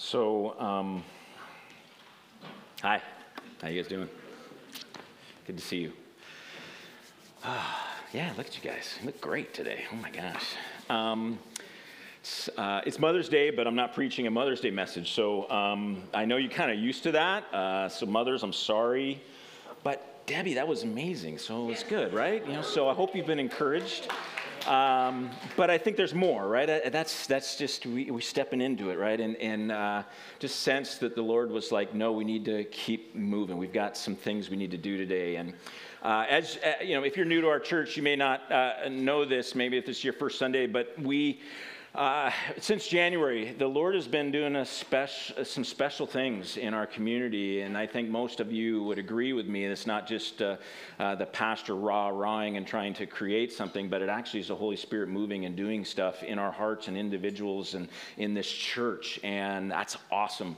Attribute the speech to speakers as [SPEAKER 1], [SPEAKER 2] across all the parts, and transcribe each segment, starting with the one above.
[SPEAKER 1] So, um, hi, how you guys doing? Good to see you. Ah, yeah, look at you guys. You look great today. Oh my gosh. Um, it's, uh, it's Mother's Day, but I'm not preaching a Mother's Day message. So um, I know you're kind of used to that. Uh, so, mothers, I'm sorry. But Debbie, that was amazing. So it's good, right? You know, so I hope you've been encouraged. Um, but I think there's more, right? Uh, that's, that's just, we, we stepping into it, right? And, and uh, just sense that the Lord was like, no, we need to keep moving. We've got some things we need to do today. And uh, as, uh, you know, if you're new to our church, you may not uh, know this, maybe if this is your first Sunday, but we, uh, since January, the Lord has been doing some special things in our community, and I think most of you would agree with me. It's not just uh, uh, the pastor raw rawing and trying to create something, but it actually is the Holy Spirit moving and doing stuff in our hearts and individuals and in this church, and that's awesome.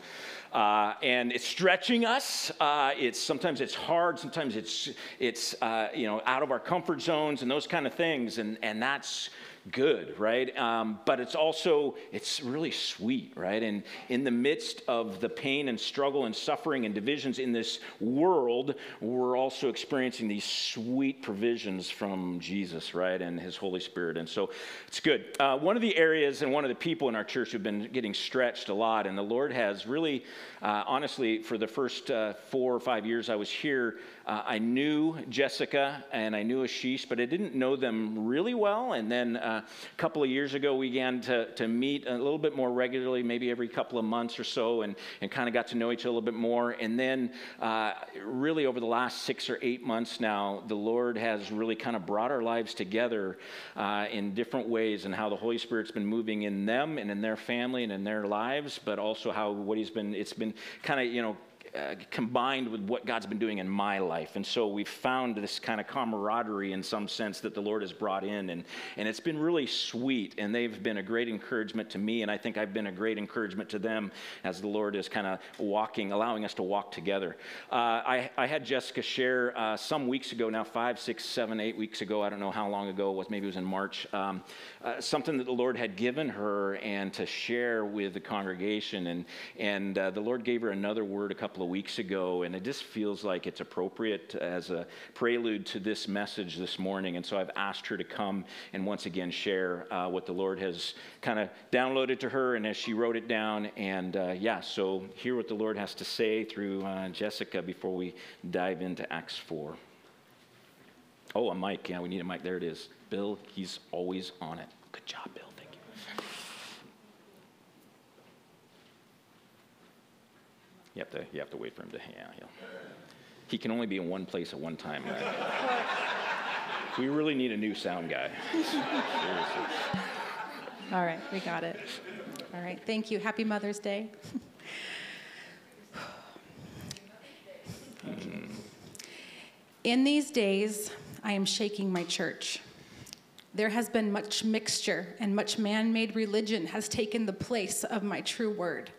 [SPEAKER 1] Uh, and it's stretching us. Uh, it's sometimes it's hard. Sometimes it's it's you know out of our comfort zones and those kind of things. And and that's good, right? Um, but it's also, it's really sweet, right? And in the midst of the pain and struggle and suffering and divisions in this world, we're also experiencing these sweet provisions from Jesus, right? And his Holy Spirit. And so it's good. Uh, one of the areas and one of the people in our church who've been getting stretched a lot, and the Lord has really, uh, honestly, for the first uh, four or five years I was here, uh, I knew Jessica and I knew Ashish, but I didn't know them really well. And then uh, a couple of years ago, we began to, to meet a little bit more regularly, maybe every couple of months or so, and, and kind of got to know each other a little bit more. And then, uh, really, over the last six or eight months now, the Lord has really kind of brought our lives together uh, in different ways and how the Holy Spirit's been moving in them and in their family and in their lives, but also how what He's been, it's been kind of, you know, uh, combined with what God's been doing in my life. And so we've found this kind of camaraderie in some sense that the Lord has brought in. And, and it's been really sweet. And they've been a great encouragement to me. And I think I've been a great encouragement to them as the Lord is kind of walking, allowing us to walk together. Uh, I, I had Jessica share uh, some weeks ago, now five, six, seven, eight weeks ago. I don't know how long ago it was. Maybe it was in March. Um, uh, something that the Lord had given her and to share with the congregation. And, and uh, the Lord gave her another word a couple couple of weeks ago, and it just feels like it's appropriate as a prelude to this message this morning. And so I've asked her to come and once again share uh, what the Lord has kind of downloaded to her and as she wrote it down. And uh, yeah, so hear what the Lord has to say through uh, Jessica before we dive into Acts 4. Oh, a mic. Yeah, we need a mic. There it is. Bill, he's always on it. Good job, Bill. You have to, you have to wait for him to, yeah, he'll, he can only be in one place at one time. Right? we really need a new sound guy. Seriously.
[SPEAKER 2] All right, we got it. All right, thank you. Happy Mother's Day. Mm-hmm. In these days, I am shaking my church. There has been much mixture, and much man made religion has taken the place of my true word.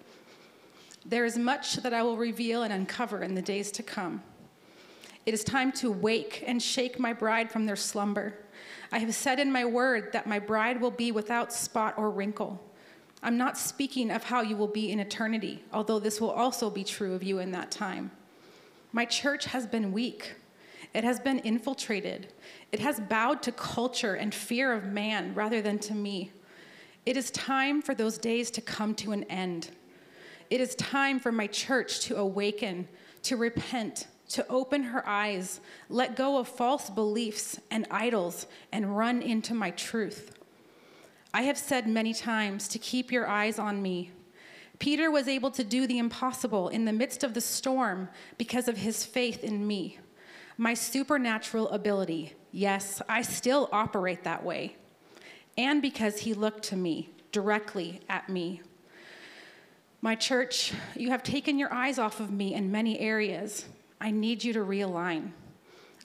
[SPEAKER 2] There is much that I will reveal and uncover in the days to come. It is time to wake and shake my bride from their slumber. I have said in my word that my bride will be without spot or wrinkle. I'm not speaking of how you will be in eternity, although this will also be true of you in that time. My church has been weak. It has been infiltrated. It has bowed to culture and fear of man rather than to me. It is time for those days to come to an end. It is time for my church to awaken, to repent, to open her eyes, let go of false beliefs and idols, and run into my truth. I have said many times to keep your eyes on me. Peter was able to do the impossible in the midst of the storm because of his faith in me. My supernatural ability, yes, I still operate that way. And because he looked to me, directly at me. My church, you have taken your eyes off of me in many areas. I need you to realign.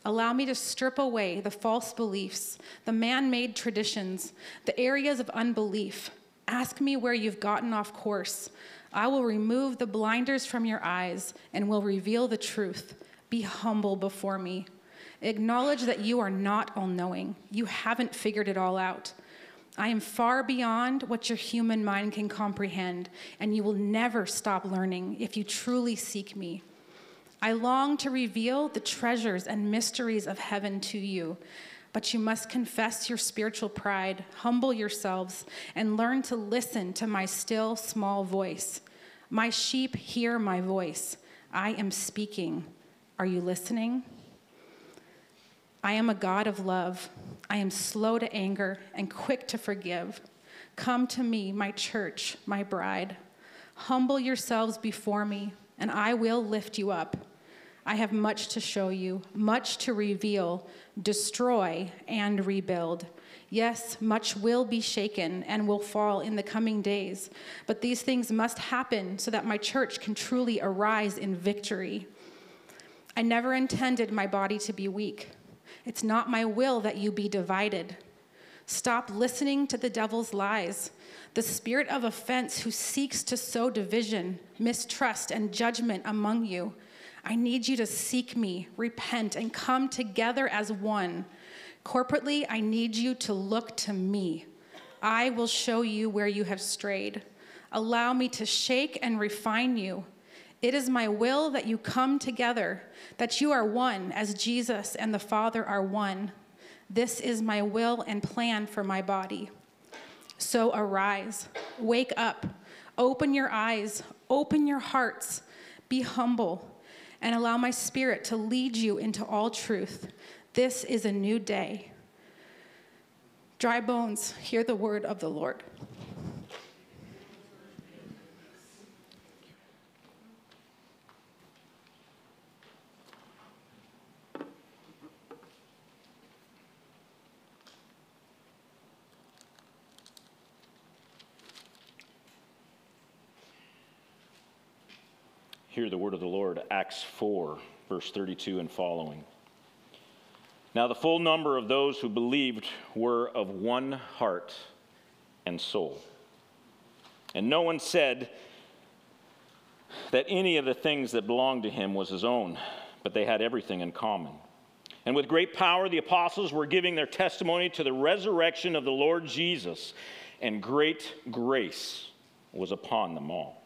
[SPEAKER 2] Allow me to strip away the false beliefs, the man made traditions, the areas of unbelief. Ask me where you've gotten off course. I will remove the blinders from your eyes and will reveal the truth. Be humble before me. Acknowledge that you are not all knowing, you haven't figured it all out. I am far beyond what your human mind can comprehend, and you will never stop learning if you truly seek me. I long to reveal the treasures and mysteries of heaven to you, but you must confess your spiritual pride, humble yourselves, and learn to listen to my still small voice. My sheep hear my voice. I am speaking. Are you listening? I am a God of love. I am slow to anger and quick to forgive. Come to me, my church, my bride. Humble yourselves before me, and I will lift you up. I have much to show you, much to reveal, destroy, and rebuild. Yes, much will be shaken and will fall in the coming days, but these things must happen so that my church can truly arise in victory. I never intended my body to be weak. It's not my will that you be divided. Stop listening to the devil's lies. The spirit of offense who seeks to sow division, mistrust, and judgment among you. I need you to seek me, repent, and come together as one. Corporately, I need you to look to me. I will show you where you have strayed. Allow me to shake and refine you. It is my will that you come together, that you are one as Jesus and the Father are one. This is my will and plan for my body. So arise, wake up, open your eyes, open your hearts, be humble, and allow my spirit to lead you into all truth. This is a new day. Dry bones, hear the word of the Lord.
[SPEAKER 1] Hear the word of the Lord, Acts 4, verse 32 and following. Now, the full number of those who believed were of one heart and soul. And no one said that any of the things that belonged to him was his own, but they had everything in common. And with great power, the apostles were giving their testimony to the resurrection of the Lord Jesus, and great grace was upon them all.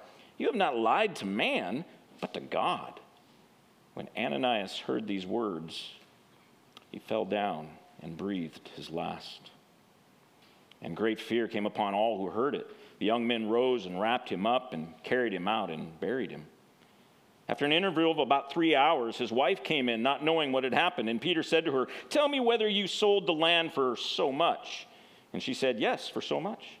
[SPEAKER 1] You have not lied to man, but to God. When Ananias heard these words, he fell down and breathed his last. And great fear came upon all who heard it. The young men rose and wrapped him up and carried him out and buried him. After an interval of about three hours, his wife came in, not knowing what had happened. And Peter said to her, Tell me whether you sold the land for so much. And she said, Yes, for so much.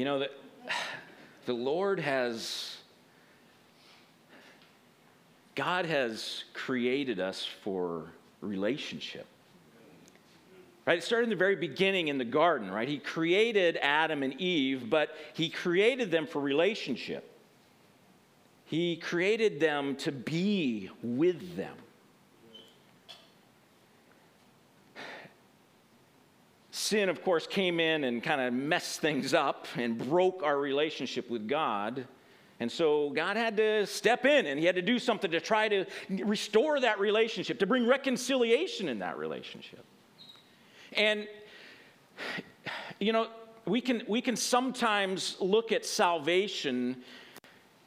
[SPEAKER 1] You know, that the Lord has, God has created us for relationship. Right? It started in the very beginning in the garden, right? He created Adam and Eve, but he created them for relationship. He created them to be with them. Sin, of course, came in and kind of messed things up and broke our relationship with God. And so God had to step in and he had to do something to try to restore that relationship, to bring reconciliation in that relationship. And, you know, we can, we can sometimes look at salvation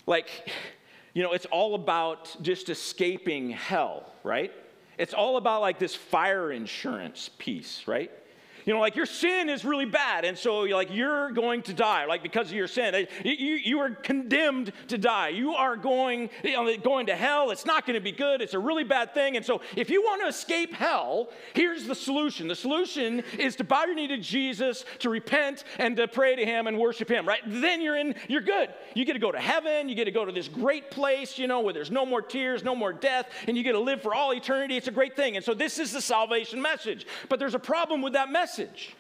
[SPEAKER 1] like, you know, it's all about just escaping hell, right? It's all about like this fire insurance piece, right? You know, like your sin is really bad, and so like you're going to die, like because of your sin. You, you are condemned to die. You are going, you know, going to hell. It's not going to be good. It's a really bad thing. And so if you want to escape hell, here's the solution. The solution is to bow your knee to Jesus, to repent, and to pray to him and worship him, right? Then you're in, you're good. You get to go to heaven, you get to go to this great place, you know, where there's no more tears, no more death, and you get to live for all eternity. It's a great thing. And so this is the salvation message. But there's a problem with that message message.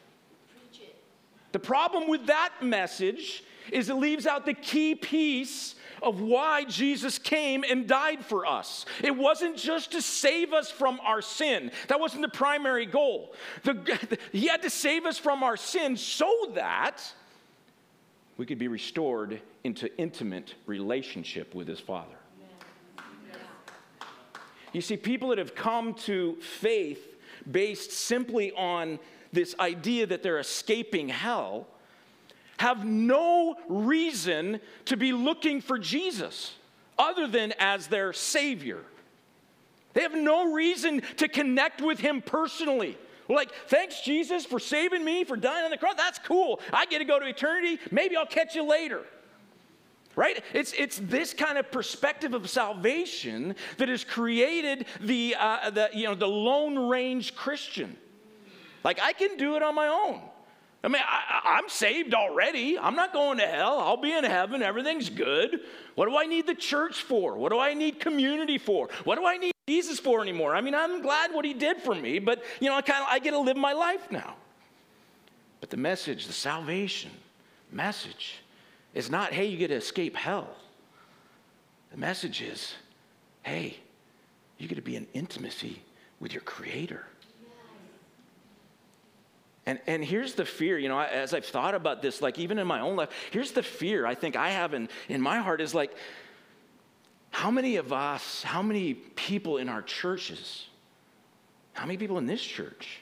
[SPEAKER 1] The problem with that message is it leaves out the key piece of why Jesus came and died for us. It wasn't just to save us from our sin, that wasn't the primary goal. The, he had to save us from our sin so that we could be restored into intimate relationship with his Father. You see, people that have come to faith based simply on this idea that they're escaping hell, have no reason to be looking for Jesus other than as their Savior. They have no reason to connect with Him personally. Like, thanks, Jesus, for saving me, for dying on the cross. That's cool. I get to go to eternity. Maybe I'll catch you later. Right? It's, it's this kind of perspective of salvation that has created the, uh, the, you know, the Lone Ranger Christian. Like, I can do it on my own. I mean, I, am saved already. I'm not going to hell. I'll be in heaven. Everything's good. What do I need the church for? What do I need community for? What do I need Jesus for anymore? I mean, I'm glad what he did for me, but you know, I kind of I get to live my life now. But the message, the salvation message, is not, hey, you get to escape hell. The message is, hey, you get to be in intimacy with your creator. And, and here's the fear, you know, as I've thought about this, like even in my own life, here's the fear I think I have in, in my heart is like, how many of us, how many people in our churches, how many people in this church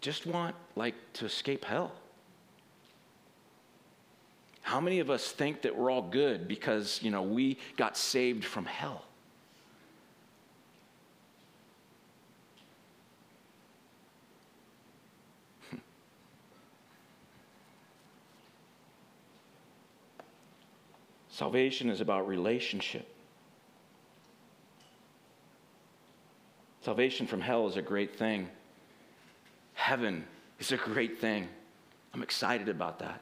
[SPEAKER 1] just want like to escape hell? How many of us think that we're all good because, you know, we got saved from hell? Salvation is about relationship. Salvation from hell is a great thing. Heaven is a great thing. I'm excited about that.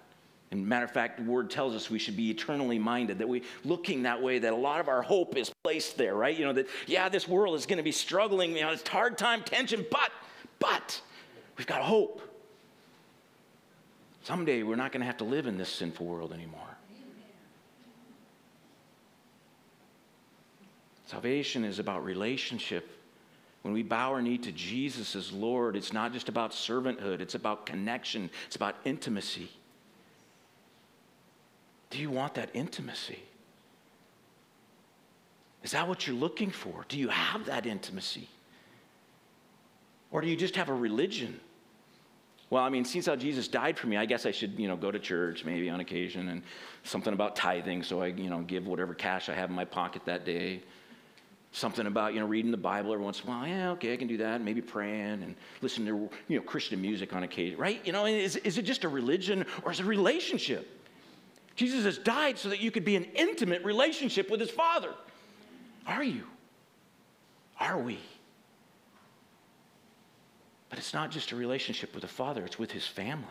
[SPEAKER 1] And matter of fact, the word tells us we should be eternally minded, that we looking that way, that a lot of our hope is placed there, right? You know, that yeah, this world is going to be struggling, you know, it's hard time, tension, but, but we've got hope. Someday we're not going to have to live in this sinful world anymore. Salvation is about relationship. When we bow our knee to Jesus as Lord, it's not just about servanthood, it's about connection, it's about intimacy. Do you want that intimacy? Is that what you're looking for? Do you have that intimacy? Or do you just have a religion? Well, I mean, since how Jesus died for me, I guess I should, you know, go to church maybe on occasion and something about tithing, so I, you know, give whatever cash I have in my pocket that day something about you know reading the bible every once in a while. Yeah okay i can do that. Maybe praying and listen to you know christian music on occasion right? You know is, is it just a religion or is it a relationship? Jesus has died so that you could be in intimate relationship with his father. Are you? Are we? But it's not just a relationship with the father it's with his family.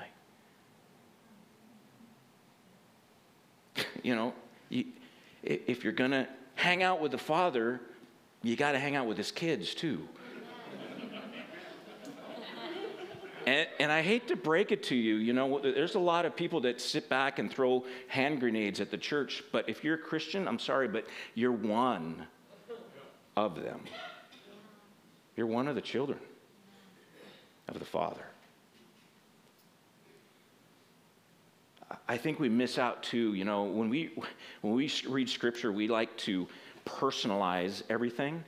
[SPEAKER 1] You know you, if you're going to hang out with the father you got to hang out with his kids too. And, and I hate to break it to you, you know, there's a lot of people that sit back and throw hand grenades at the church, but if you're a Christian, I'm sorry, but you're one of them. You're one of the children of the Father. I think we miss out too, you know, when we, when we read scripture, we like to personalize everything.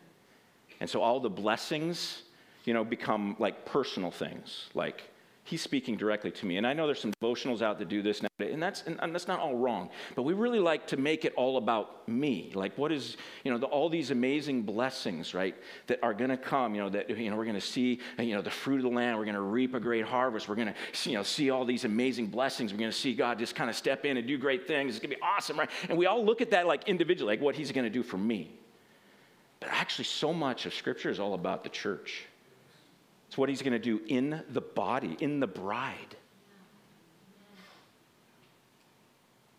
[SPEAKER 1] And so all the blessings, you know, become like personal things, like he's speaking directly to me. And I know there's some devotionals out that do this now, and that's, and that's not all wrong. But we really like to make it all about me. Like, what is, you know, the, all these amazing blessings, right, that are going to come, you know, that, you know, we're going to see, uh, you know, the fruit of the land. We're going to reap a great harvest. We're going to, you know, see all these amazing blessings. We're going to see God just kind of step in and do great things. It's going to be awesome, right? And we all look at that like individually, like what he's going to do for me. But actually, so much of Scripture is all about the church. It's what he's going to do in the body, in the bride.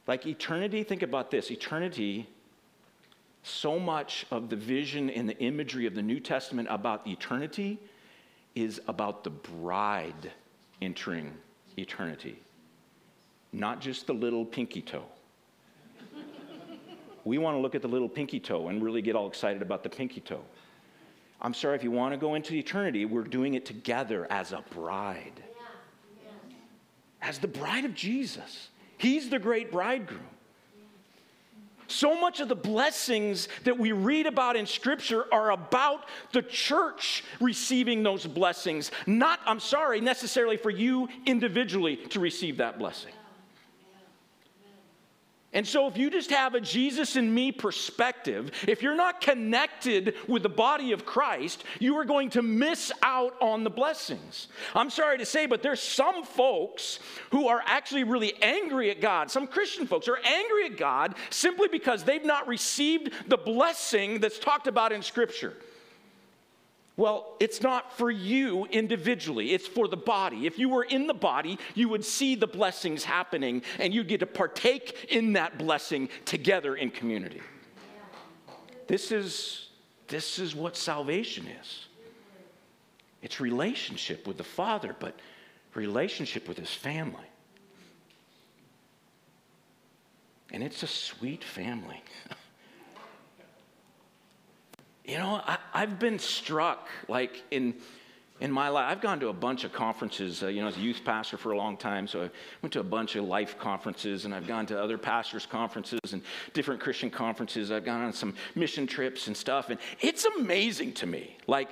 [SPEAKER 1] Like eternity, think about this eternity, so much of the vision and the imagery of the New Testament about eternity is about the bride entering eternity, not just the little pinky toe. we want to look at the little pinky toe and really get all excited about the pinky toe. I'm sorry, if you want to go into eternity, we're doing it together as a bride. As the bride of Jesus. He's the great bridegroom. So much of the blessings that we read about in Scripture are about the church receiving those blessings, not, I'm sorry, necessarily for you individually to receive that blessing. And so, if you just have a Jesus and me perspective, if you're not connected with the body of Christ, you are going to miss out on the blessings. I'm sorry to say, but there's some folks who are actually really angry at God. Some Christian folks are angry at God simply because they've not received the blessing that's talked about in Scripture. Well, it's not for you individually, it's for the body. If you were in the body, you would see the blessings happening and you'd get to partake in that blessing together in community. This is, this is what salvation is it's relationship with the Father, but relationship with his family. And it's a sweet family. You know, I, have been struck, like in, in my life, I've gone to a bunch of conferences, uh, you know, as a youth pastor for a long time. So I went to a bunch of life conferences and I've gone to other pastors' conferences and different Christian conferences. I've gone on some mission trips and stuff. And it's amazing to me, like,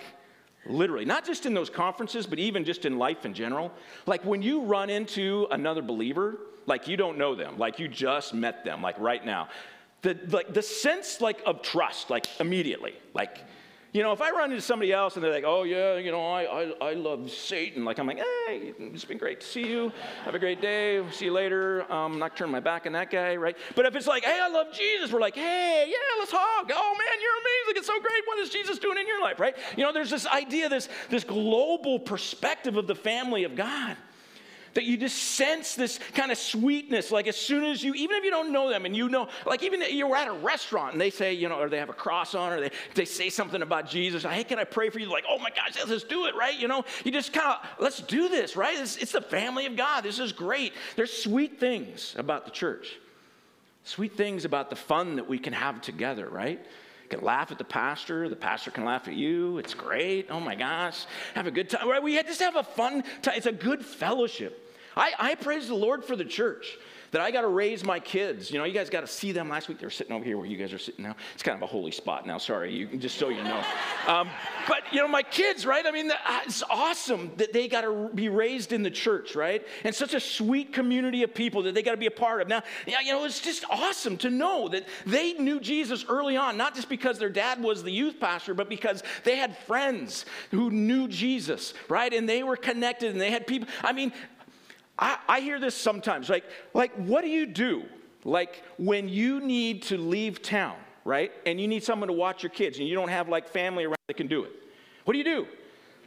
[SPEAKER 1] literally, not just in those conferences, but even just in life in general. Like, when you run into another believer, like you don't know them, like you just met them, like right now the, like, the sense like of trust, like immediately. Like, you know, if I run into somebody else and they're like, oh, yeah, you know, I, I, I love Satan, like, I'm like, hey, it's been great to see you. Have a great day. See you later. Um, I'm not turning my back on that guy, right? But if it's like, hey, I love Jesus, we're like, hey, yeah, let's hug. Oh, man, you're amazing. It's so great. What is Jesus doing in your life, right? You know, there's this idea, this, this global perspective of the family of God that you just sense this kind of sweetness. Like as soon as you, even if you don't know them and you know, like even you're at a restaurant and they say, you know, or they have a cross on or they, they say something about Jesus. Hey, can I pray for you? Like, oh my gosh, let's do it, right? You know, you just kind of, let's do this, right? It's, it's the family of God. This is great. There's sweet things about the church, sweet things about the fun that we can have together, right? You can laugh at the pastor. The pastor can laugh at you. It's great. Oh my gosh. Have a good time. Right? We just have a fun time. It's a good fellowship. I, I praise the Lord for the church that I got to raise my kids. You know, you guys got to see them last week. They were sitting over here where you guys are sitting now. It's kind of a holy spot now. Sorry, you, just so you know. Um, but you know, my kids, right? I mean, it's awesome that they got to be raised in the church, right? And such a sweet community of people that they got to be a part of. Now, yeah, you know, it's just awesome to know that they knew Jesus early on, not just because their dad was the youth pastor, but because they had friends who knew Jesus, right? And they were connected, and they had people. I mean, I, I hear this sometimes. Like, like, what do you do? Like when you need to leave town, right? And you need someone to watch your kids and you don't have like family around that can do it. What do you do?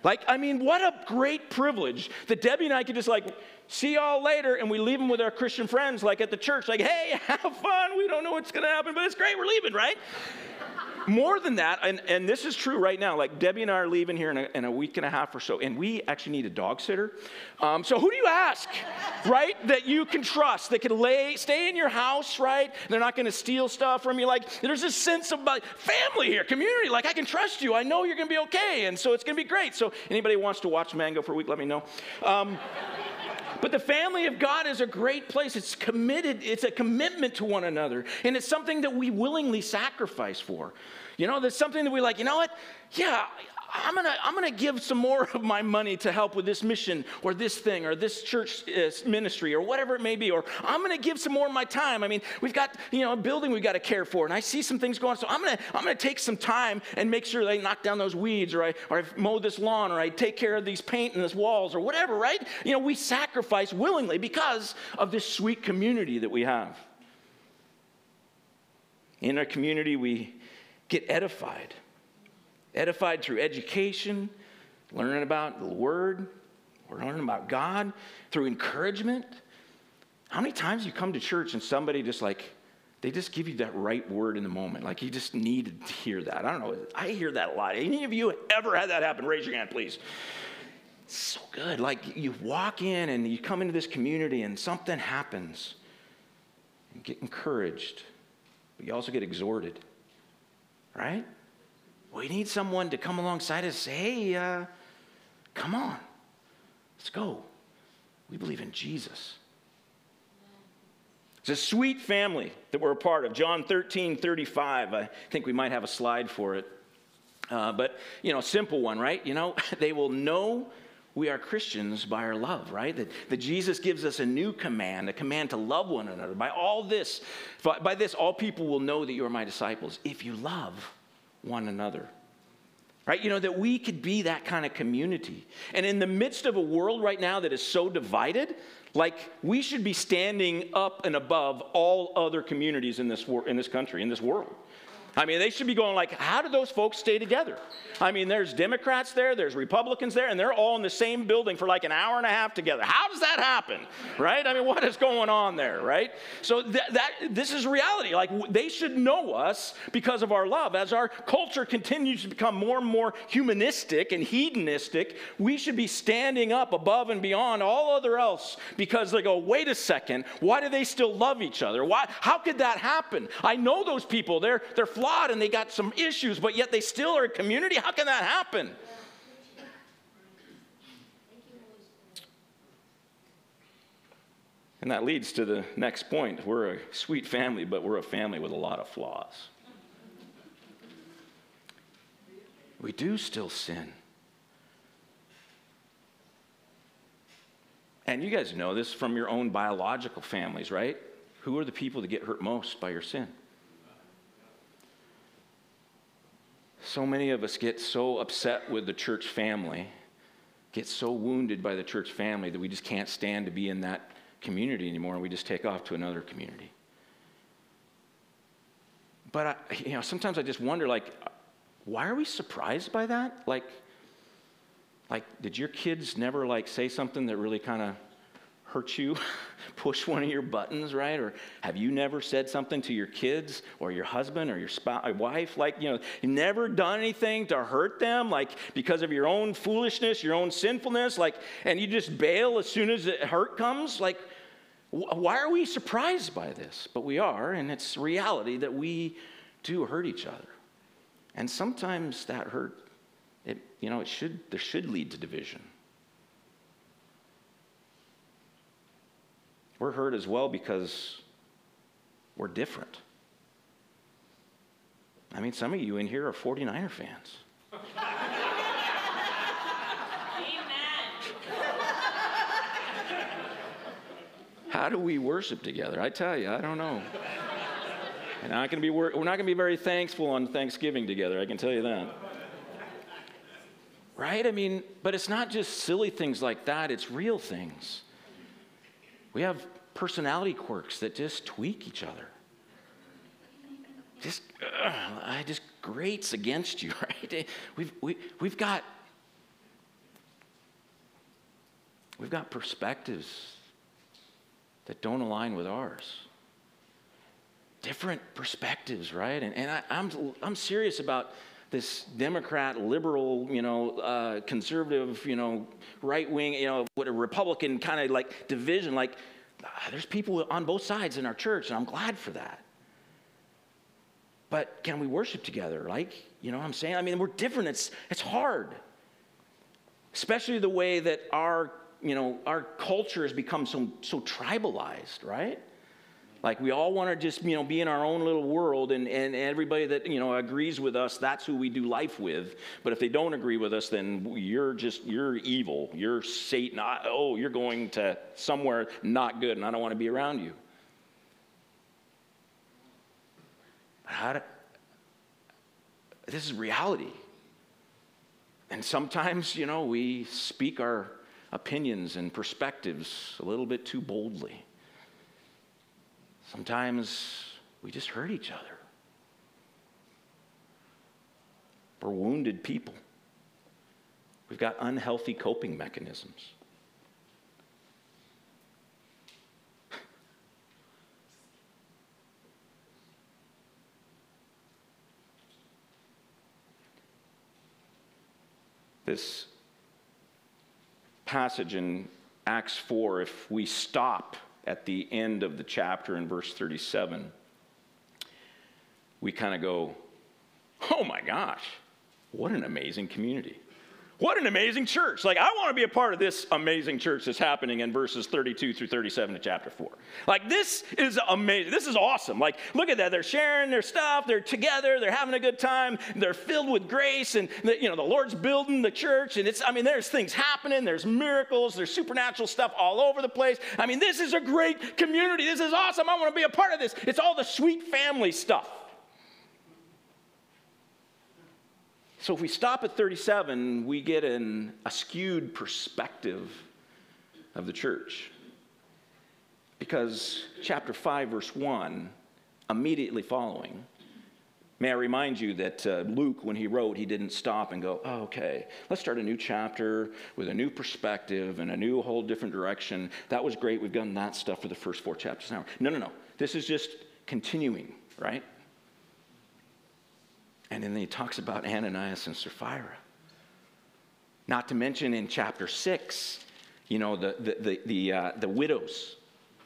[SPEAKER 1] Like, I mean, what a great privilege that Debbie and I could just like see y'all later and we leave them with our Christian friends, like at the church, like, hey, have fun. We don't know what's going to happen, but it's great. We're leaving, right? More than that, and, and this is true right now, like Debbie and I are leaving here in a, in a week and a half or so, and we actually need a dog sitter. Um, so who do you ask, right, that you can trust, that can lay, stay in your house, right? They're not going to steal stuff from you. Like, there's this sense of like, family here, community. Like, I can trust you. I know you're going to be okay, and so it's going to be great. So anybody wants to watch Mango for a week, let me know. Um, but the family of God is a great place. It's committed, it's a commitment to one another. And it's something that we willingly sacrifice for. You know, there's something that we like, you know what? Yeah, I'm gonna, I'm gonna give some more of my money to help with this mission or this thing or this church uh, ministry or whatever it may be, or I'm gonna give some more of my time. I mean, we've got, you know, a building we've got to care for, and I see some things going on, so I'm gonna, I'm gonna take some time and make sure they knock down those weeds, or I, or I mow this lawn, or I take care of these paint and these walls, or whatever, right? You know, we sacrifice willingly because of this sweet community that we have. In our community, we get edified edified through education, learning about the Word, or learning about God, through encouragement. How many times you come to church and somebody just like, they just give you that right word in the moment. Like you just needed to hear that. I don't know. I hear that a lot. Any of you ever had that happen? Raise your hand, please. It's so good. Like you walk in and you come into this community and something happens. You get encouraged, but you also get exhorted, right? We need someone to come alongside us say, hey, uh, come on, let's go. We believe in Jesus. It's a sweet family that we're a part of. John 13, 35. I think we might have a slide for it. Uh, but, you know, simple one, right? You know, they will know we are Christians by our love, right? That, that Jesus gives us a new command, a command to love one another. By all this, by this, all people will know that you are my disciples if you love one another. Right? You know, that we could be that kind of community. And in the midst of a world right now that is so divided, like we should be standing up and above all other communities in this, in this country, in this world. I mean, they should be going like, how do those folks stay together? I mean, there's Democrats there, there's Republicans there, and they're all in the same building for like an hour and a half together. How does that happen? Right? I mean, what is going on there, right? So that, that this is reality. Like they should know us because of our love. As our culture continues to become more and more humanistic and hedonistic, we should be standing up above and beyond all other else because they go, wait a second, why do they still love each other? Why how could that happen? I know those people. They're they're and they got some issues, but yet they still are a community. How can that happen? And that leads to the next point. We're a sweet family, but we're a family with a lot of flaws. We do still sin. And you guys know this from your own biological families, right? Who are the people that get hurt most by your sin? So many of us get so upset with the church family, get so wounded by the church family that we just can't stand to be in that community anymore and we just take off to another community. But I, you know, sometimes I just wonder like why are we surprised by that? Like like did your kids never like say something that really kind of hurt you, push one of your buttons, right? Or have you never said something to your kids or your husband or your spouse, wife, like, you know, you never done anything to hurt them, like because of your own foolishness, your own sinfulness, like, and you just bail as soon as the hurt comes? Like, why are we surprised by this? But we are, and it's reality that we do hurt each other. And sometimes that hurt, it, you know, it should, there should lead to division. We're hurt as well because we're different. I mean, some of you in here are 49er fans. Amen. How do we worship together? I tell you, I don't know. And not gonna be, we're not going to be very thankful on Thanksgiving together, I can tell you that. Right? I mean, but it's not just silly things like that, it's real things. We have personality quirks that just tweak each other. Just, uh, I just grates against you, right? We've, we, we've got we've got perspectives that don't align with ours. different perspectives, right? And, and I, I'm, I'm serious about this Democrat, liberal, you know, uh, conservative, you know, right wing, you know, what a Republican kind of like division. Like, uh, there's people on both sides in our church, and I'm glad for that. But can we worship together? Like, you know what I'm saying? I mean, we're different. It's, it's hard. Especially the way that our, you know, our culture has become so, so tribalized, right? Like we all want to just, you know, be in our own little world and, and everybody that, you know, agrees with us, that's who we do life with. But if they don't agree with us, then you're just, you're evil. You're Satan. Oh, you're going to somewhere not good and I don't want to be around you. But How do, this is reality. And sometimes, you know, we speak our opinions and perspectives a little bit too boldly. Sometimes we just hurt each other. We're wounded people. We've got unhealthy coping mechanisms. This passage in Acts 4, if we stop at the end of the chapter in verse 37, we kind of go, oh my gosh, what an amazing community. What an amazing church. Like, I want to be a part of this amazing church that's happening in verses 32 through 37 of chapter 4. Like, this is amazing. This is awesome. Like, look at that. They're sharing their stuff. They're together. They're having a good time. They're filled with grace. And, the, you know, the Lord's building the church. And it's, I mean, there's things happening. There's miracles. There's supernatural stuff all over the place. I mean, this is a great community. This is awesome. I want to be a part of this. It's all the sweet family stuff. So if we stop at 37, we get an, a skewed perspective of the church. Because chapter 5, verse 1, immediately following, may I remind you that uh, Luke, when he wrote, he didn't stop and go, oh, okay, let's start a new chapter with a new perspective and a new whole different direction. That was great. We've done that stuff for the first four chapters now. No, no, no. This is just continuing, right? And then he talks about Ananias and Sapphira. Not to mention in chapter 6, you know, the, the, the, the, uh, the widows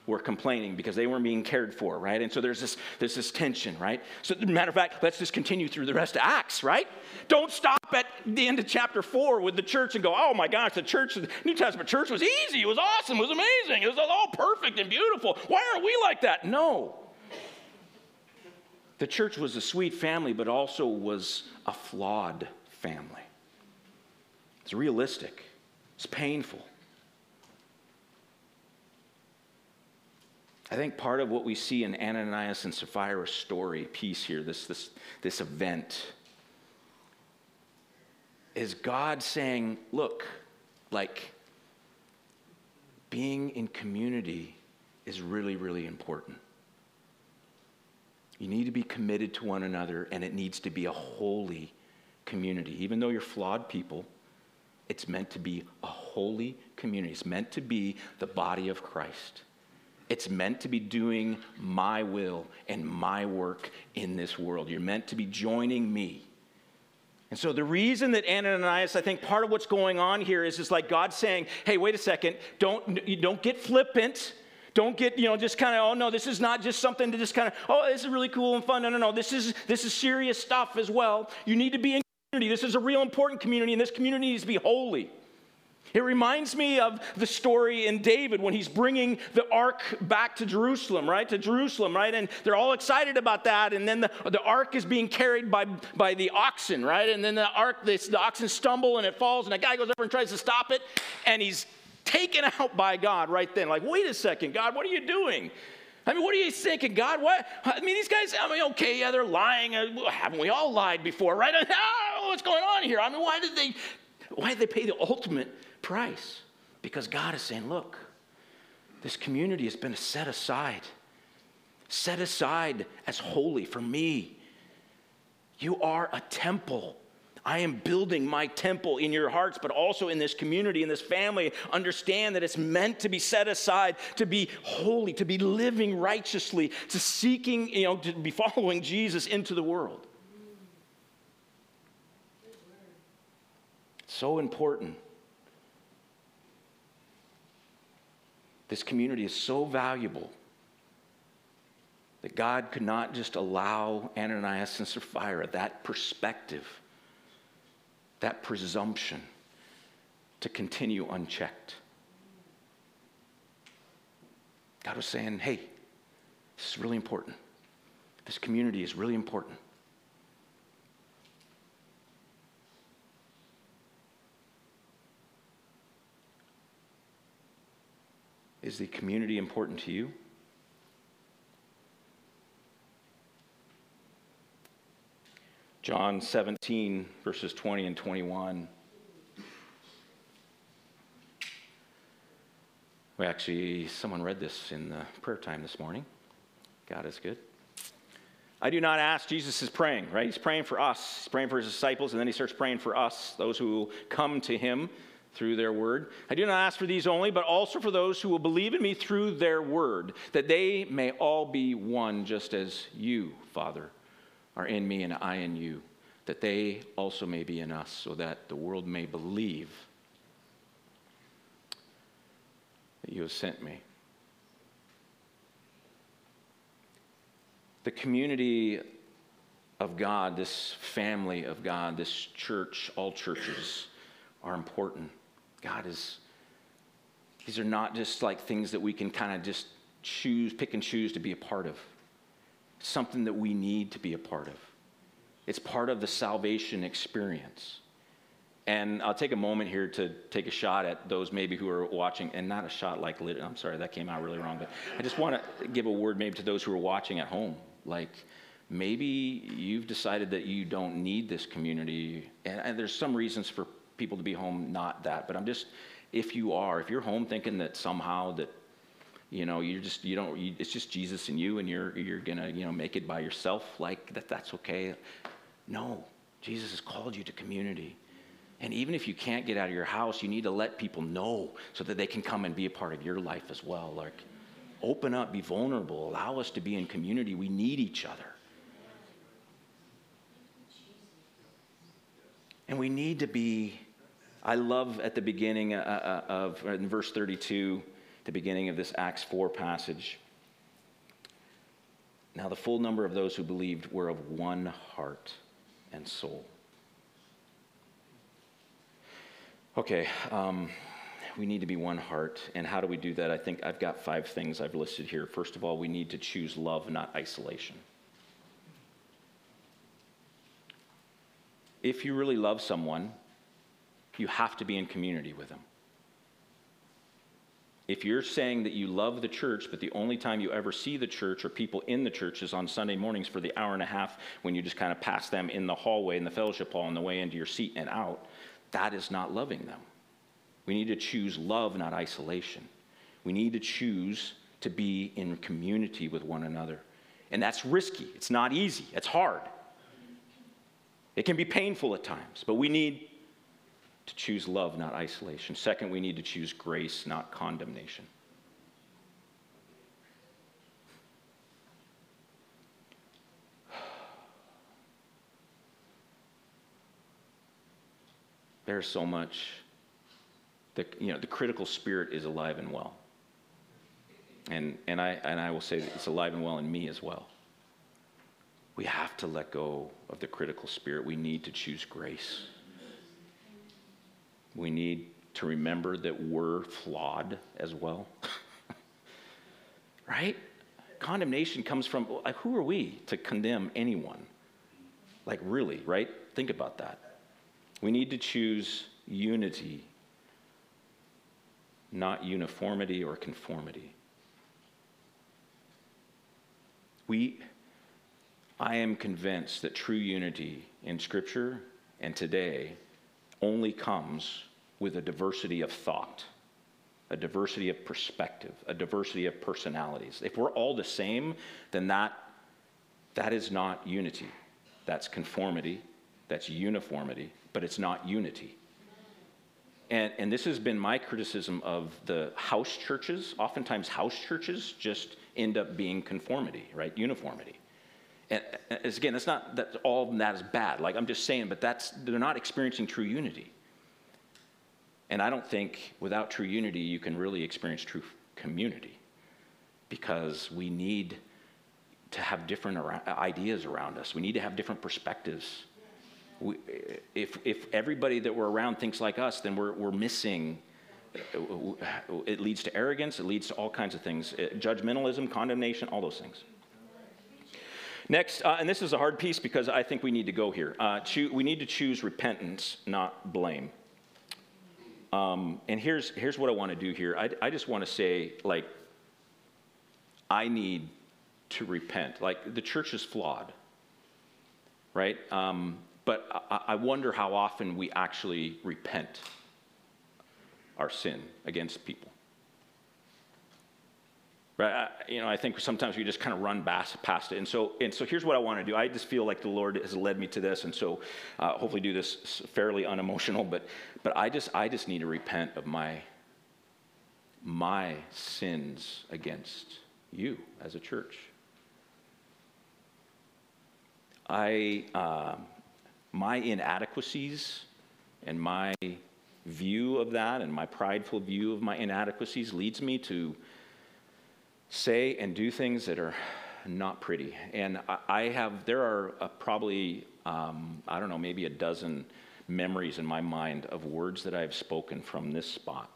[SPEAKER 1] were complaining because they weren't being cared for, right? And so there's this, there's this tension, right? So, matter of fact, let's just continue through the rest of Acts, right? Don't stop at the end of chapter four with the church and go, oh my gosh, the church, the New Testament church was easy, it was awesome, it was amazing, it was all perfect and beautiful. Why aren't we like that? No. The church was a sweet family, but also was a flawed family. It's realistic, it's painful. I think part of what we see in Ananias and Sapphira's story piece here, this, this, this event, is God saying, look, like being in community is really, really important. You need to be committed to one another, and it needs to be a holy community. Even though you're flawed people, it's meant to be a holy community. It's meant to be the body of Christ. It's meant to be doing my will and my work in this world. You're meant to be joining me. And so the reason that Ananias, I think part of what's going on here is, is like God saying, hey, wait a second, don't, don't get flippant don't get, you know, just kind of, oh no, this is not just something to just kind of, oh, this is really cool and fun. No, no, no. This is this is serious stuff as well. You need to be in community. This is a real important community, and this community needs to be holy. It reminds me of the story in David when he's bringing the ark back to Jerusalem, right? To Jerusalem, right? And they're all excited about that. And then the, the ark is being carried by, by the oxen, right? And then the ark, the, the oxen stumble and it falls, and a guy goes over and tries to stop it, and he's taken out by God right then. Like, wait a second, God, what are you doing? I mean, what are you thinking, God? What? I mean, these guys, I mean, okay, yeah, they're lying. Uh, haven't we all lied before, right? What's going on here? I mean, why did they, why did they pay the ultimate price? Because God is saying, look, this community has been set aside, set aside as holy for me. You are a temple I am building my temple in your hearts, but also in this community, in this family. Understand that it's meant to be set aside, to be holy, to be living righteously, to seeking, you know, to be following Jesus into the world. So important. This community is so valuable that God could not just allow Ananias and Sapphira that perspective that presumption to continue unchecked. God was saying, hey, this is really important. This community is really important. Is the community important to you? John 17, verses 20 and 21. We actually, someone read this in the prayer time this morning. God is good. I do not ask, Jesus is praying, right? He's praying for us. He's praying for his disciples, and then he starts praying for us, those who will come to him through their word. I do not ask for these only, but also for those who will believe in me through their word, that they may all be one, just as you, Father, are in me and I in you, that they also may be in us, so that the world may believe that you have sent me. The community of God, this family of God, this church, all churches are important. God is, these are not just like things that we can kind of just choose, pick and choose to be a part of something that we need to be a part of. It's part of the salvation experience. And I'll take a moment here to take a shot at those maybe who are watching, and not a shot like, I'm sorry, that came out really wrong, but I just want to give a word maybe to those who are watching at home. Like, maybe you've decided that you don't need this community, and, and there's some reasons for people to be home not that, but I'm just, if you are, if you're home thinking that somehow that you know you're just you don't you, it's just jesus and you and you're you're gonna you know make it by yourself like that that's okay. No jesus has called you to community. And even if you can't get out of your house you need to let people know so that they can come and be a part of your life as well. Like open up be vulnerable allow us to be in community. We need each other. And we need to be i love at the beginning uh, uh, of in verse 32 the beginning of this Acts 4 passage. Now, the full number of those who believed were of one heart and soul. Okay, um, we need to be one heart. And how do we do that? I think I've got five things I've listed here. First of all, we need to choose love, not isolation. If you really love someone, you have to be in community with them. If you're saying that you love the church, but the only time you ever see the church or people in the church is on Sunday mornings for the hour and a half when you just kind of pass them in the hallway, in the fellowship hall, on the way into your seat and out, that is not loving them. We need to choose love, not isolation. We need to choose to be in community with one another. And that's risky. It's not easy. It's hard. It can be painful at times, but we need to choose love, not isolation. Second, we need to choose grace, not condemnation. There's so much. The, you know, the critical spirit is alive and well. And, and, I, and I will say that it's alive and well in me as well. We have to let go of the critical spirit. We need to choose grace. We need to remember that we're flawed as well. right? Condemnation comes from like, who are we to condemn anyone? Like, really, right? Think about that. We need to choose unity, not uniformity or conformity. We, I am convinced that true unity in Scripture and today only comes with a diversity of thought, a diversity of perspective, a diversity of personalities. If we're all the same, then that, that is not unity. That's conformity that's uniformity, but it's not unity. And, and this has been my criticism of the house churches. Oftentimes, house churches just end up being conformity, right? Uniformity. And, and again, that's not that all that is bad. Like I'm just saying, but that's they're not experiencing true unity. And I don't think without true unity you can really experience true community, because we need to have different ideas around us. We need to have different perspectives we, if, if everybody that we're around thinks like us, then we're, we're missing. It leads to arrogance, it leads to all kinds of things uh, judgmentalism, condemnation, all those things. Next, uh, and this is a hard piece because I think we need to go here. Uh, choo- we need to choose repentance, not blame. Um, and here's, here's what I want to do here. I, I just want to say, like, I need to repent. Like, the church is flawed, right? Um, but I wonder how often we actually repent our sin against people. Right? You know, I think sometimes we just kind of run past it. And so, and so here's what I want to do. I just feel like the Lord has led me to this. And so uh, hopefully do this fairly unemotional, but, but I just, I just need to repent of my, my sins against you as a church. I, uh, my inadequacies and my view of that and my prideful view of my inadequacies leads me to say and do things that are not pretty. And I have, there are uh, probably, um, I don't know, maybe a dozen memories in my mind of words that I've spoken from this spot.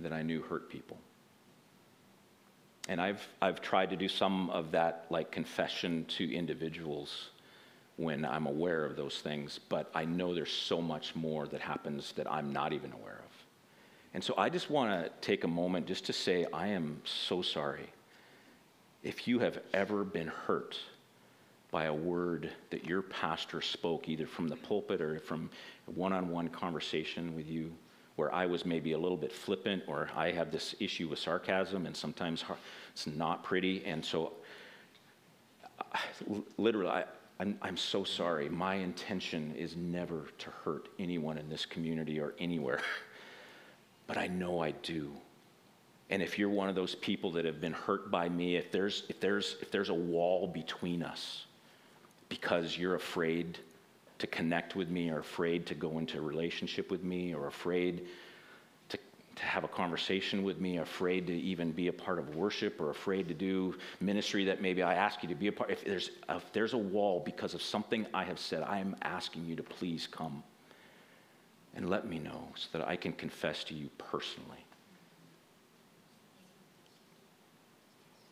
[SPEAKER 1] That I knew hurt people. And I've, I've tried to do some of that, like confession to individuals when I'm aware of those things, but I know there's so much more that happens that I'm not even aware of. And so I just want to take a moment just to say, I am so sorry. If you have ever been hurt by a word that your pastor spoke, either from the pulpit or from one on one conversation with you, where I was maybe a little bit flippant or I have this issue with sarcasm and sometimes it's not pretty. And so, uh, literally, I, I'm, I'm so sorry. My intention is never to hurt anyone in this community or anywhere, but I know I do. And if you're one of those people that have been hurt by me, if there's, if there's, if there's a wall between us because you're afraid to connect with me or afraid to go into a relationship with me or afraid to, to have a conversation with me, afraid to even be a part of worship or afraid to do ministry that maybe I ask you to be a part. If there's, if there's a wall because of something I have said, I am asking you to please come and let me know so that I can confess to you personally.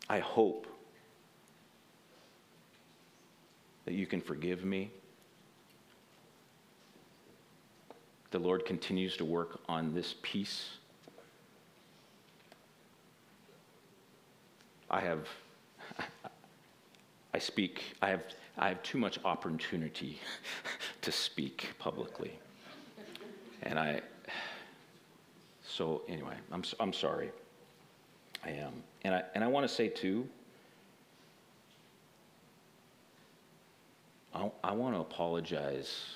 [SPEAKER 1] I hope that you can forgive me the Lord continues to work on this piece. I have, I speak, I have, I have too much opportunity to speak publicly. And I, so anyway, I'm, I'm sorry. I am. And I, and I want to say too, I, I want to apologize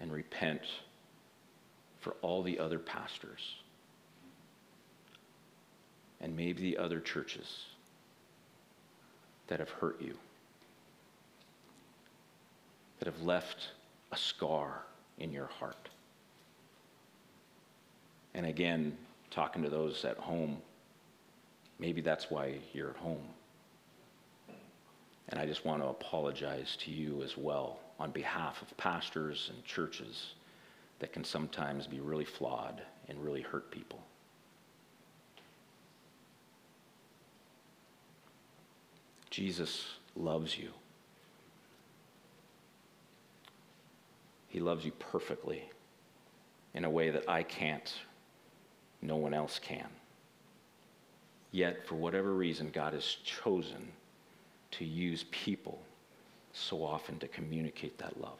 [SPEAKER 1] and repent for all the other pastors and maybe the other churches that have hurt you, that have left a scar in your heart. And again, talking to those at home, maybe that's why you're at home. And I just want to apologize to you as well on behalf of pastors and churches that can sometimes be really flawed and really hurt people. Jesus loves you. He loves you perfectly in a way that I can't, no one else can. Yet, for whatever reason, God has chosen to use people so often to communicate that love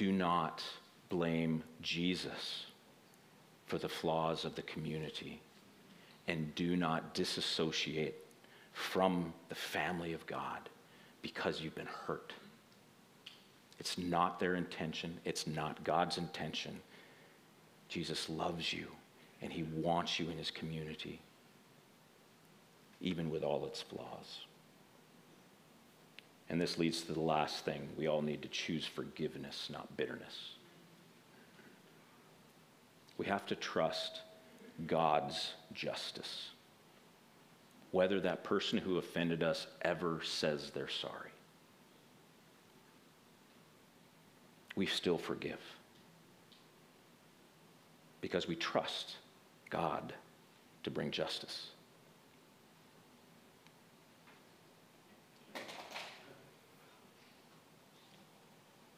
[SPEAKER 1] do not blame Jesus for the flaws of the community and do not disassociate from the family of God because you've been hurt. It's not their intention, it's not God's intention. Jesus loves you and he wants you in his community, even with all its flaws. And this leads to the last thing. We all need to choose forgiveness, not bitterness. We have to trust God's justice, whether that person who offended us ever says they're sorry. We still forgive because we trust God to bring justice.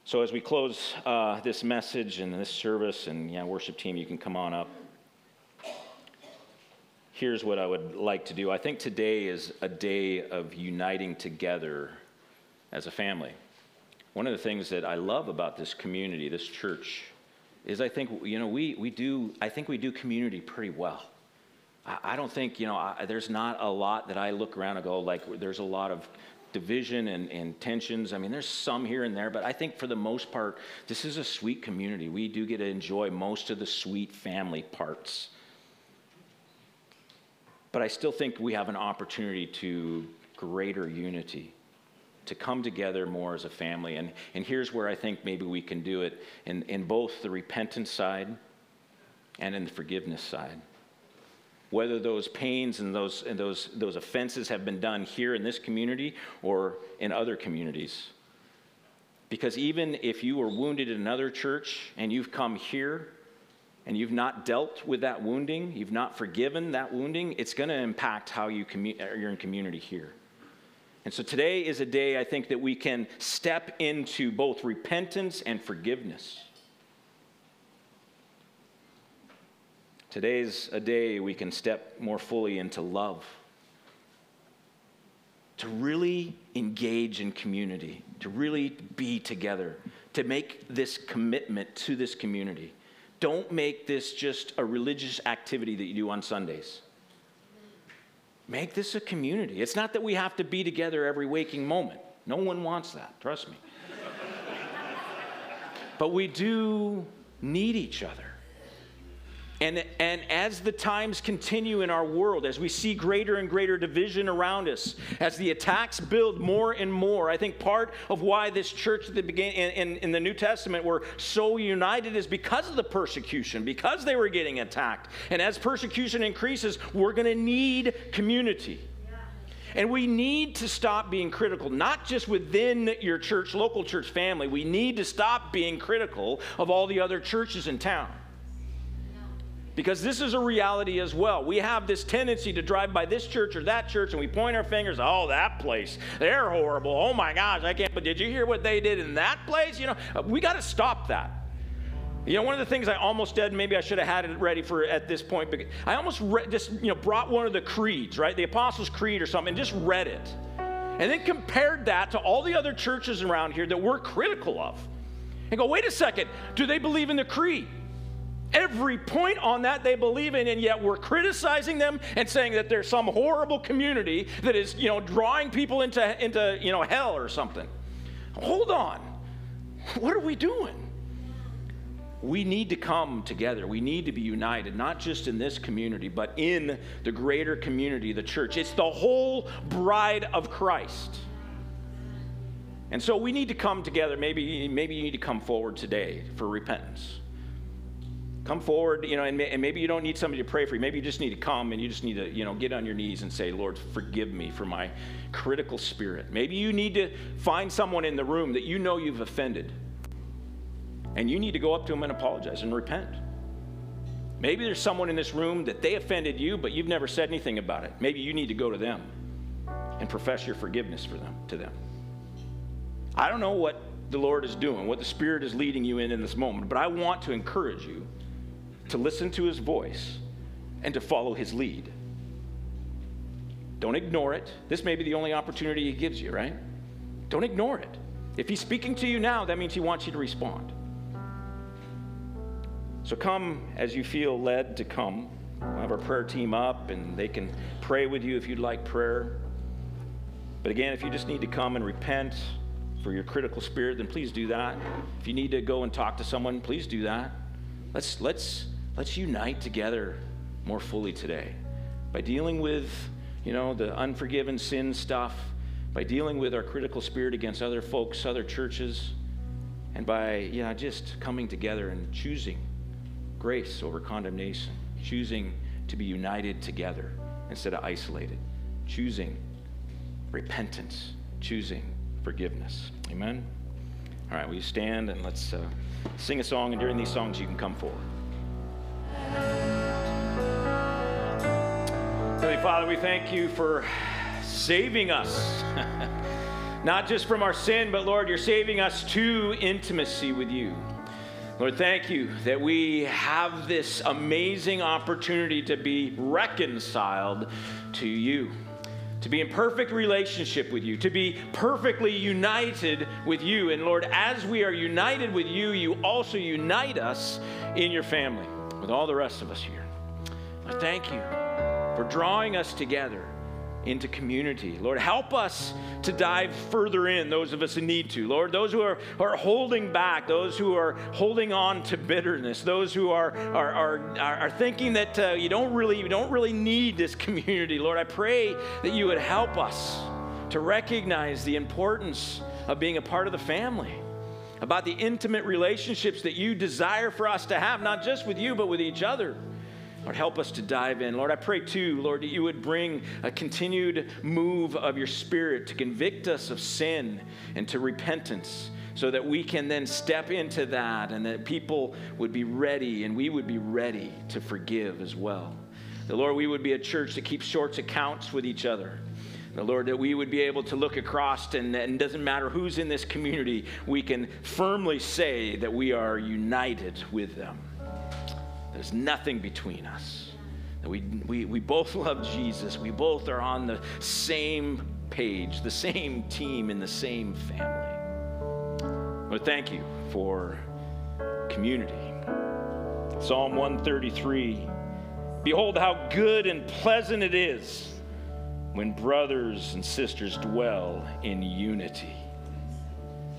[SPEAKER 1] So, as we close uh, this message and this service, and yeah, worship team, you can come on up. Here's what I would like to do. I think today is a day of uniting together as a family. One of the things that I love about this community, this church, is I think, you know, we, we do, I think we do community pretty well. I, I don't think, you know, I, there's not a lot that I look around and go, like, there's a lot of division and, and tensions. I mean, there's some here and there, but I think for the most part, this is a sweet community. We do get to enjoy most of the sweet family parts. But I still think we have an opportunity to greater unity to come together more as a family. And, and here's where I think maybe we can do it in, in both the repentance side and in the forgiveness side. Whether those pains and those, and those, those offenses have been done here in this community or in other communities. Because even if you were wounded in another church and you've come here and you've not dealt with that wounding, you've not forgiven that wounding, it's going to impact how you commu- you're in community here. And so today is a day I think that we can step into both repentance and forgiveness. Today's a day we can step more fully into love. To really engage in community, to really be together, to make this commitment to this community. Don't make this just a religious activity that you do on Sundays. Make this a community. It's not that we have to be together every waking moment. No one wants that, trust me. but we do need each other. And, and as the times continue in our world, as we see greater and greater division around us, as the attacks build more and more, I think part of why this church at the in, in, in the New Testament were so united is because of the persecution, because they were getting attacked. And as persecution increases, we're going to need community. And we need to stop being critical, not just within your church, local church family. We need to stop being critical of all the other churches in town. Because this is a reality as well. We have this tendency to drive by this church or that church and we point our fingers, oh, that place, they're horrible. Oh my gosh, I can't, but did you hear what they did in that place? You know, uh, we got to stop that. You know, one of the things I almost did, maybe I should have had it ready for at this point, but I almost re- just, you know, brought one of the creeds, right? The Apostles' Creed or something, and just read it. And then compared that to all the other churches around here that we're critical of. And go, wait a second, do they believe in the creed? Every point on that they believe in, and yet we're criticizing them and saying that there's some horrible community that is, you know, drawing people into, into you know, hell or something. Hold on. What are we doing? We need to come together. We need to be united, not just in this community, but in the greater community, the church. It's the whole bride of Christ. And so we need to come together. Maybe, maybe you need to come forward today for repentance. Come forward, you know, and, and, maybe you don't need somebody to pray for you. Maybe you just need to come and you just need to, you know, get on your knees and say, Lord, forgive me for my critical spirit. Maybe you need to find someone in the room that you know you've offended. And you need to go up to them and apologize and repent. Maybe there's someone in this room that they offended you, but you've never said anything about it. Maybe you need to go to them and profess your forgiveness for them to them. I don't know what the Lord is doing, what the Spirit is leading you in in this moment, but I want to encourage you to listen to his voice and to follow his lead. Don't ignore it. This may be the only opportunity he gives you, right? Don't ignore it. If he's speaking to you now, that means he wants you to respond. So come as you feel led to come. We'll have our prayer team up and they can pray with you if you'd like prayer. But again, if you just need to come and repent for your critical spirit, then please do that. If you need to go and talk to someone, please do that. Let's, let's, let's unite together more fully today by dealing with, you know, the unforgiven sin stuff, by dealing with our critical spirit against other folks, other churches, and by, yeah, just coming together and choosing grace over condemnation, choosing to be united together instead of isolated, choosing repentance, choosing forgiveness. Amen? All right, will you stand and let's uh, sing a song, and during these songs, you can come forward. Father, we thank you for saving us. Not just from our sin, but Lord, you're saving us to intimacy with you. Lord, thank you that we have this amazing opportunity to be reconciled to you to be in perfect relationship with you, to be perfectly united with you. And Lord, as we are united with you, you also unite us in your family with all the rest of us here. Lord, thank you for drawing us together into community. Lord, help us to dive further in, those of us who need to. Lord, those who are, are holding back, those who are holding on to bitterness, those who are, are, are, are thinking that uh, you, don't really, you don't really need this community. Lord, I pray that you would help us to recognize the importance of being a part of the family. About the intimate relationships that you desire for us to have, not just with you, but with each other. Lord, help us to dive in. Lord, I pray too, Lord, that you would bring a continued move of your spirit to convict us of sin and to repentance so that we can then step into that and that people would be ready and we would be ready to forgive as well. The Lord, we would be a church that keeps short accounts with each other. The Lord, that we would be able to look across and, and doesn't matter who's in this community, we can firmly say that we are united with them. There's nothing between us. We, we, we both love Jesus. We both are on the same page, the same team, in the same family. But thank you for community. Psalm 133 Behold, how good and pleasant it is when brothers and sisters dwell in unity.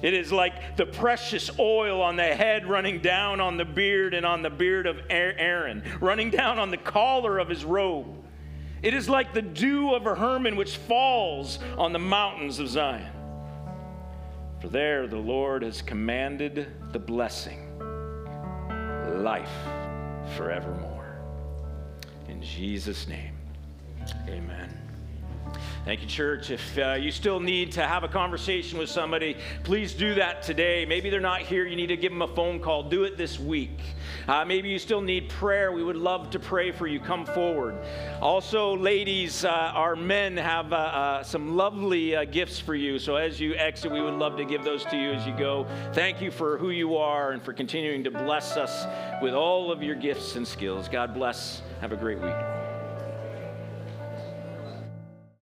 [SPEAKER 1] It is like the precious oil on the head running down on the beard and on the beard of Aaron, running down on the collar of his robe. It is like the dew of a Hermon which falls on the mountains of Zion. For there the Lord has commanded the blessing, life forevermore. In Jesus' name, amen. Thank you, church. If uh, you still need to have a conversation with somebody, please do that today. Maybe they're not here. You need to give them a phone call. Do it this week. Uh, maybe you still need prayer. We would love to pray for you. Come forward. Also, ladies, uh, our men have uh, uh, some lovely uh, gifts for you. So as you exit, we would love to give those to you as you go. Thank you for who you are and for continuing to bless us with all of your gifts and skills. God bless. Have a great week.